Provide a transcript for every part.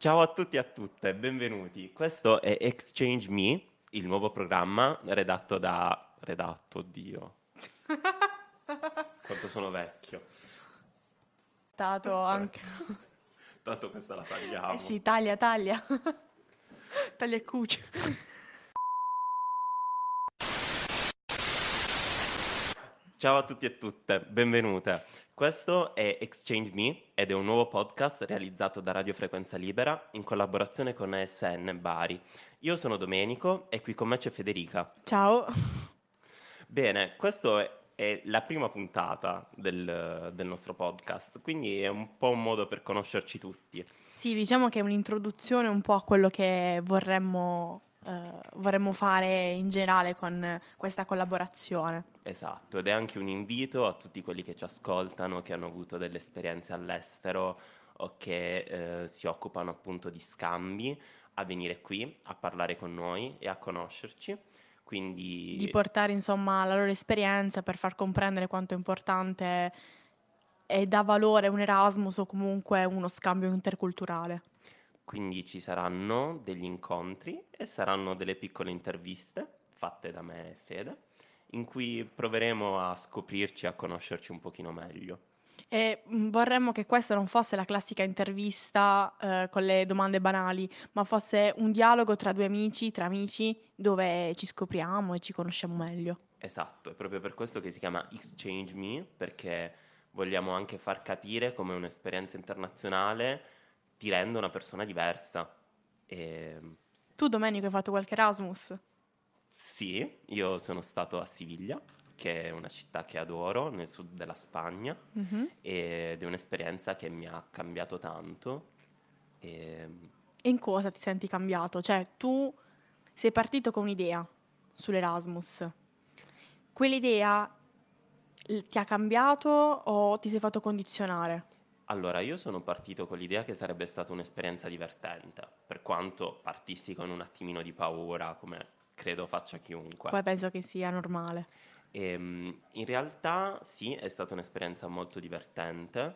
Ciao a tutti e a tutte, benvenuti. Questo è Exchange Me, il nuovo programma redatto da... redatto, oddio. Quanto sono vecchio. Tato anche. Tanto questa la tagliamo. Eh sì, taglia, taglia. taglia e cuci. Ciao a tutti e tutte, benvenute. Questo è Exchange Me ed è un nuovo podcast realizzato da Radio Frequenza Libera in collaborazione con ASN Bari. Io sono Domenico e qui con me c'è Federica. Ciao. Bene, questa è, è la prima puntata del, del nostro podcast, quindi è un po' un modo per conoscerci tutti. Sì, diciamo che è un'introduzione un po' a quello che vorremmo, vorremmo fare in generale con questa collaborazione. Esatto, ed è anche un invito a tutti quelli che ci ascoltano, che hanno avuto delle esperienze all'estero o che eh, si occupano appunto di scambi, a venire qui a parlare con noi e a conoscerci. Quindi Di portare insomma la loro esperienza per far comprendere quanto è importante e dà valore un Erasmus o comunque uno scambio interculturale. Quindi ci saranno degli incontri e saranno delle piccole interviste fatte da me e Fede, in cui proveremo a scoprirci a conoscerci un pochino meglio. E mh, vorremmo che questa non fosse la classica intervista eh, con le domande banali, ma fosse un dialogo tra due amici, tra amici, dove ci scopriamo e ci conosciamo meglio. Esatto, è proprio per questo che si chiama Exchange Me, perché vogliamo anche far capire come un'esperienza internazionale ti rende una persona diversa. E Tu, Domenico, hai fatto qualche Erasmus? sì, io sono stato a Siviglia, che è una città che adoro nel sud della Spagna, Mhm. ed è un'esperienza che mi ha cambiato tanto. E E in cosa ti senti cambiato? Cioè, tu sei partito con un'idea sull'Erasmus. Quell'idea ti ha cambiato o ti sei fatto condizionare? Allora, io sono partito con l'idea che sarebbe stata un'esperienza divertente, per quanto partissi con un attimino di paura, come credo faccia chiunque. Poi penso che sia normale. Ehm, in realtà sì, è stata un'esperienza molto divertente,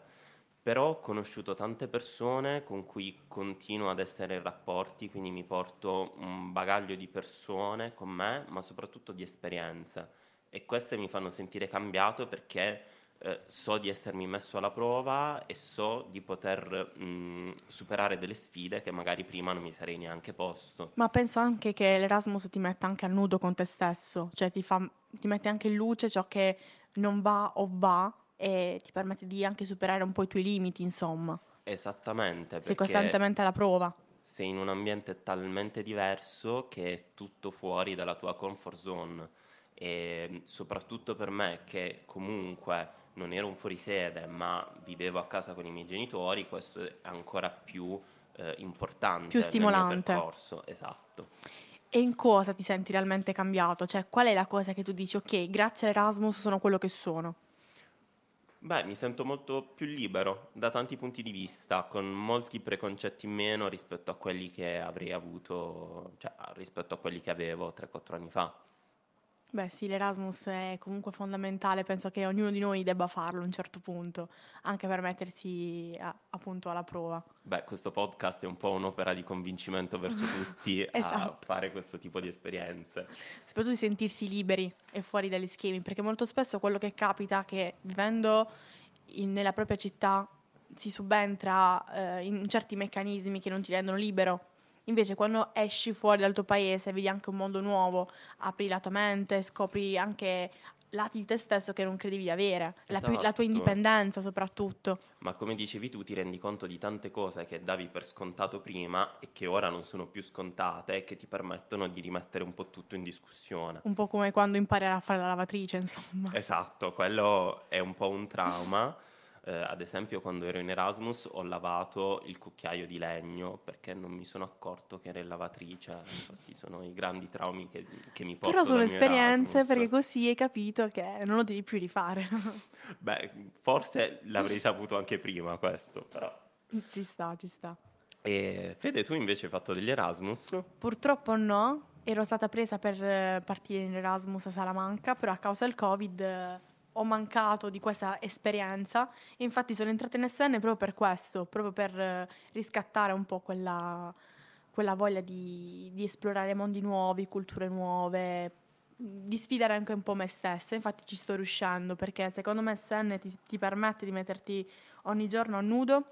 però ho conosciuto tante persone con cui continuo ad essere in rapporti, quindi mi porto un bagaglio di persone con me, ma soprattutto di esperienze. E queste mi fanno sentire cambiato perché eh, so di essermi messo alla prova e so di poter mh, superare delle sfide che magari prima non mi sarei neanche posto. Ma penso anche che l'Erasmus ti metta anche a nudo con te stesso, cioè ti, fa, ti mette anche in luce ciò che non va o va e ti permette di anche superare un po' i tuoi limiti, insomma. Esattamente, Sei costantemente alla prova. sei in un ambiente talmente diverso che è tutto fuori dalla tua comfort zone e soprattutto per me che comunque non ero un fuorisede ma vivevo a casa con i miei genitori, questo è ancora più eh, importante Più nel mio stimolante. percorso, esatto. E in cosa ti senti realmente cambiato? Cioè, qual è la cosa che tu dici, ok, grazie all'Erasmus sono quello che sono? Beh, mi sento molto più libero da tanti punti di vista, con molti preconcetti in meno rispetto a quelli che avrei avuto, cioè rispetto a quelli che avevo 3-4 anni fa. Beh, sì, l'Erasmus è comunque fondamentale, penso che ognuno di noi debba farlo a un certo punto, anche per mettersi a- appunto alla prova. Beh, questo podcast è un po' un'opera di convincimento verso tutti a Esatto. fare questo tipo di esperienze. soprattutto di sentirsi liberi e fuori dagli schemi, perché molto spesso quello che capita è che vivendo in- nella propria città si subentra eh, in certi meccanismi che non ti rendono libero. Invece quando esci fuori dal tuo paese, vedi anche un mondo nuovo, apri la tua mente, scopri anche lati di te stesso che non credevi di avere, la, pi- la tua Esatto. indipendenza soprattutto. Ma come dicevi tu, ti rendi conto di tante cose che davi per scontato prima e che ora non sono più scontate e che ti permettono di rimettere un po' tutto in discussione. Un po' come quando impari a fare la lavatrice, insomma. Esatto, quello è un po' un trauma. Eh, ad esempio, quando ero in Erasmus ho lavato il cucchiaio di legno perché non mi sono accorto che era in lavatrice. Questi sono i grandi traumi che, che mi porto Però sono esperienze Erasmus. perché così hai capito che non lo devi più rifare. Beh, forse l'avrei saputo anche prima questo, però. ci sta, ci sta. E Fede, tu invece hai fatto degli Erasmus? Purtroppo no, ero stata presa per eh, partire in Erasmus a Salamanca, però a causa del Covid eh, ho mancato di questa esperienza e infatti sono entrata in SN proprio per questo, proprio per eh, riscattare un po' quella, quella voglia di, di esplorare mondi nuovi, culture nuove, di sfidare anche un po' me stessa. Infatti ci sto riuscendo perché secondo me SN ti, ti permette di metterti ogni giorno a nudo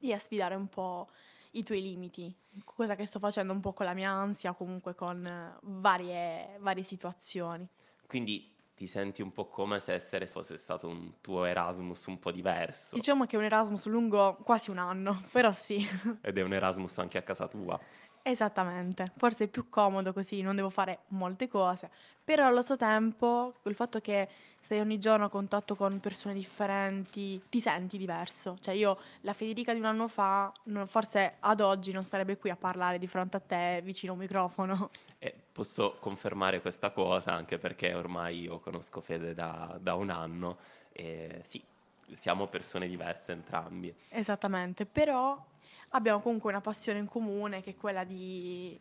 e a sfidare un po' i tuoi limiti, cosa che sto facendo un po' con la mia ansia, comunque con eh, varie, varie situazioni. Quindi ti senti un po' come se essere fosse stato un tuo Erasmus un po' diverso. Diciamo che è un Erasmus lungo quasi un anno, però sì. Ed è un Erasmus anche a casa tua. Esattamente, forse è più comodo così, non devo fare molte cose, però allo stesso tempo col fatto che sei ogni giorno a contatto con persone differenti, ti senti diverso. Cioè io, la Federica di un anno fa, non, forse ad oggi non starebbe qui a parlare di fronte a te vicino a un microfono. E posso confermare questa cosa anche perché ormai io conosco Fede da, da un anno e sì, siamo persone diverse entrambi. Esattamente, però abbiamo comunque una passione in comune che è quella di,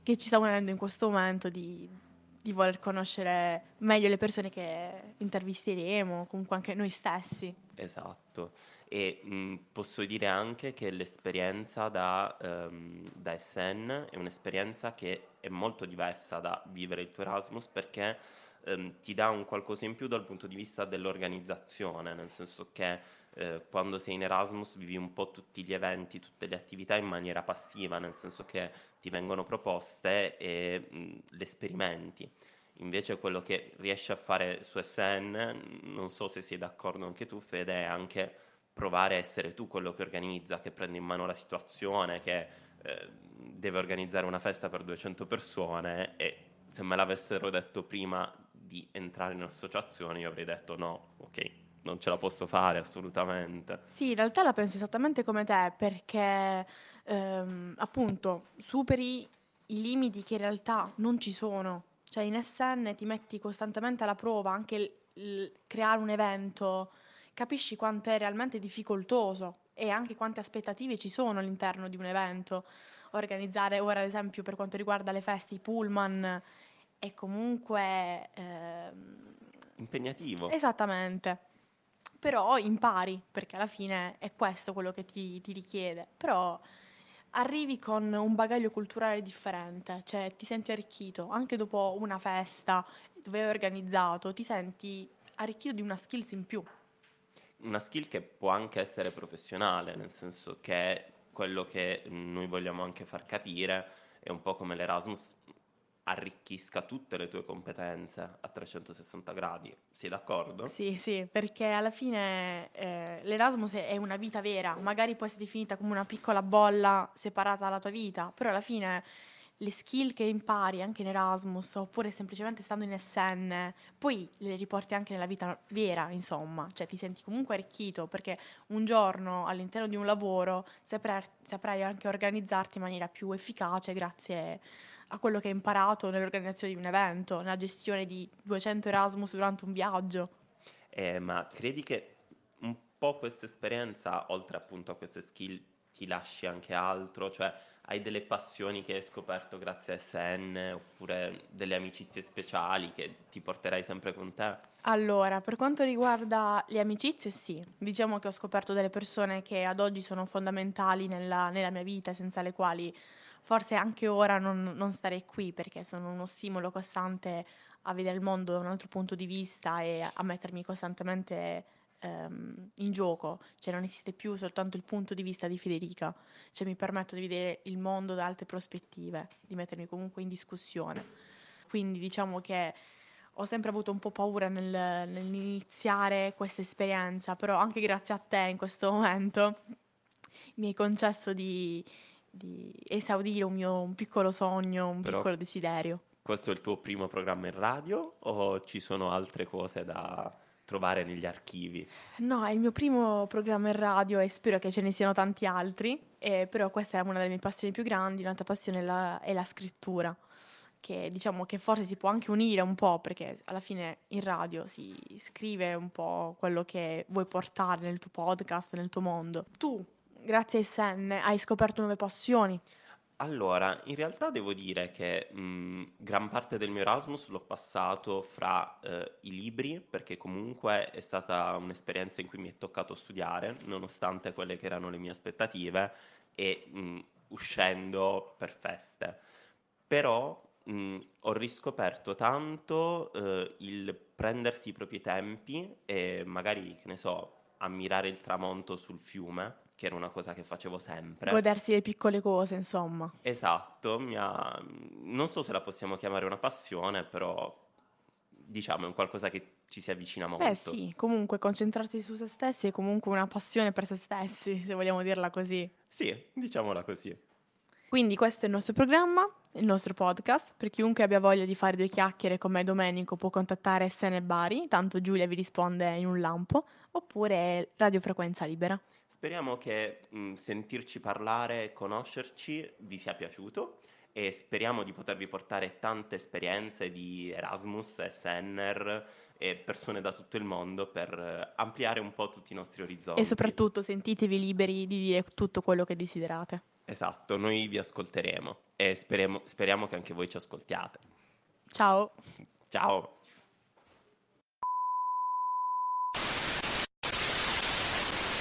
che ci sta unendo in questo momento di, di voler conoscere meglio le persone che intervisteremo, comunque anche noi stessi. Esatto, e mh, posso dire anche che l'esperienza da, um, da SN è un'esperienza che è molto diversa da vivere il tuo Erasmus perché um, ti dà un qualcosa in più dal punto di vista dell'organizzazione, nel senso che eh, quando sei in Erasmus vivi un po' tutti gli eventi, tutte le attività in maniera passiva, nel senso che ti vengono proposte e mh, le sperimenti. Invece quello che riesci a fare su SN, non so se sei d'accordo anche tu Fede, è anche provare a essere tu quello che organizza, che prende in mano la situazione, che eh, deve organizzare una festa per 200 persone e se me l'avessero detto prima di entrare in associazione io avrei detto no, ok, non ce la posso fare assolutamente. Sì, in realtà la penso esattamente come te, perché ehm, appunto superi i limiti che in realtà non ci sono. Cioè in SN ti metti costantemente alla prova, anche il, il creare un evento, capisci quanto è realmente difficoltoso e anche quante aspettative ci sono all'interno di un evento. Organizzare ora, ad esempio, per quanto riguarda le feste, i pullman, è comunque... Ehm... Impegnativo. Esattamente però impari, perché alla fine è questo quello che ti, ti richiede. Però arrivi con un bagaglio culturale differente, cioè ti senti arricchito, anche dopo una festa dove hai organizzato, ti senti arricchito di una skills in più. Una skill che può anche essere professionale, nel senso che quello che noi vogliamo anche far capire è un po' come l'Erasmus arricchisca tutte le tue competenze a 360 gradi. Sei d'accordo? Sì, sì, perché alla fine eh, l'Erasmus è una vita vera, magari può essere definita come una piccola bolla separata dalla tua vita, però alla fine le skill che impari anche in Erasmus oppure semplicemente stando in SN, poi le riporti anche nella vita vera, insomma, cioè ti senti comunque arricchito perché un giorno all'interno di un lavoro saprai, saprai anche organizzarti in maniera più efficace grazie a a quello che hai imparato nell'organizzazione di un evento, nella gestione di 200 Erasmus durante un viaggio. Eh, ma credi che un po' questa esperienza, oltre appunto a queste skill, ti lasci anche altro? Cioè hai delle passioni che hai scoperto grazie a SN oppure delle amicizie speciali che ti porterai sempre con te? Allora, per quanto riguarda le amicizie, sì, diciamo che ho scoperto delle persone che ad oggi sono fondamentali nella, nella mia vita, senza le quali forse anche ora non, non starei qui perché sono uno stimolo costante a vedere il mondo da un altro punto di vista e a mettermi costantemente ehm, in gioco, cioè non esiste più soltanto il punto di vista di Federica, cioè mi permetto di vedere il mondo da altre prospettive, di mettermi comunque in discussione. Quindi diciamo che ho sempre avuto un po' paura nel, nell'iniziare questa esperienza, però anche grazie a te in questo momento mi hai concesso di, di esaudire un mio un piccolo sogno, un Però piccolo desiderio. Questo è il tuo primo programma in radio o ci sono altre cose da trovare negli archivi? No, è il mio primo programma in radio e spero che ce ne siano tanti altri, eh, però questa è una delle mie passioni più grandi, un'altra passione è la, è la scrittura che diciamo che forse si può anche unire un po' perché alla fine in radio si scrive un po' quello che vuoi portare nel tuo podcast, nel tuo mondo. Tu grazie a SN hai scoperto nuove passioni? Allora, in realtà devo dire che mh, gran parte del mio Erasmus l'ho passato fra eh, i libri, perché comunque è stata un'esperienza in cui mi è toccato studiare, nonostante quelle che erano le mie aspettative, e mh, uscendo per feste. Però mh, ho riscoperto tanto eh, il prendersi i propri tempi e magari, che ne so, ammirare il tramonto sul fiume che era una cosa che facevo sempre. Godersi le piccole cose, insomma. Esatto, ha... non so se la possiamo chiamare una passione, però diciamo è un qualcosa che ci si avvicina molto. Eh sì, comunque concentrarsi su se stessi è comunque una passione per se stessi, se vogliamo dirla così. Sì, diciamola così. Quindi questo è il nostro programma, il nostro podcast. Per chiunque abbia voglia di fare due chiacchiere con me Domenico può contattare SN Bari, tanto Giulia vi risponde in un lampo, oppure radiofrequenza libera. Speriamo che mh, sentirci parlare e conoscerci vi sia piaciuto e speriamo di potervi portare tante esperienze di Erasmus, SNR e persone da tutto il mondo per eh, ampliare un po' tutti i nostri orizzonti. E soprattutto sentitevi liberi di dire tutto quello che desiderate. Esatto, noi vi ascolteremo e speriamo, speriamo che anche voi ci ascoltiate. Ciao. Ciao.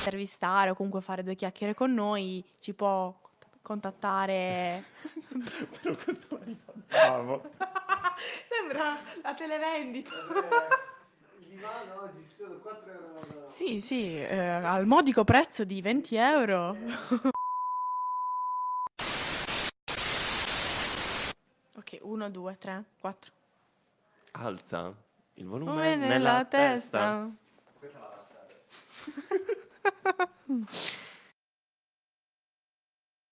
intervistare o comunque fare due chiacchiere con noi, ci può contattare. Però questo la rifacciamo. Sembra la televendita. Il divano oggi sono 4 euro. Sì, sì, eh, al modico prezzo di 20 euro. ok, 1, 2, 3, 4. Alza il volume Come nella, testa. Questa la.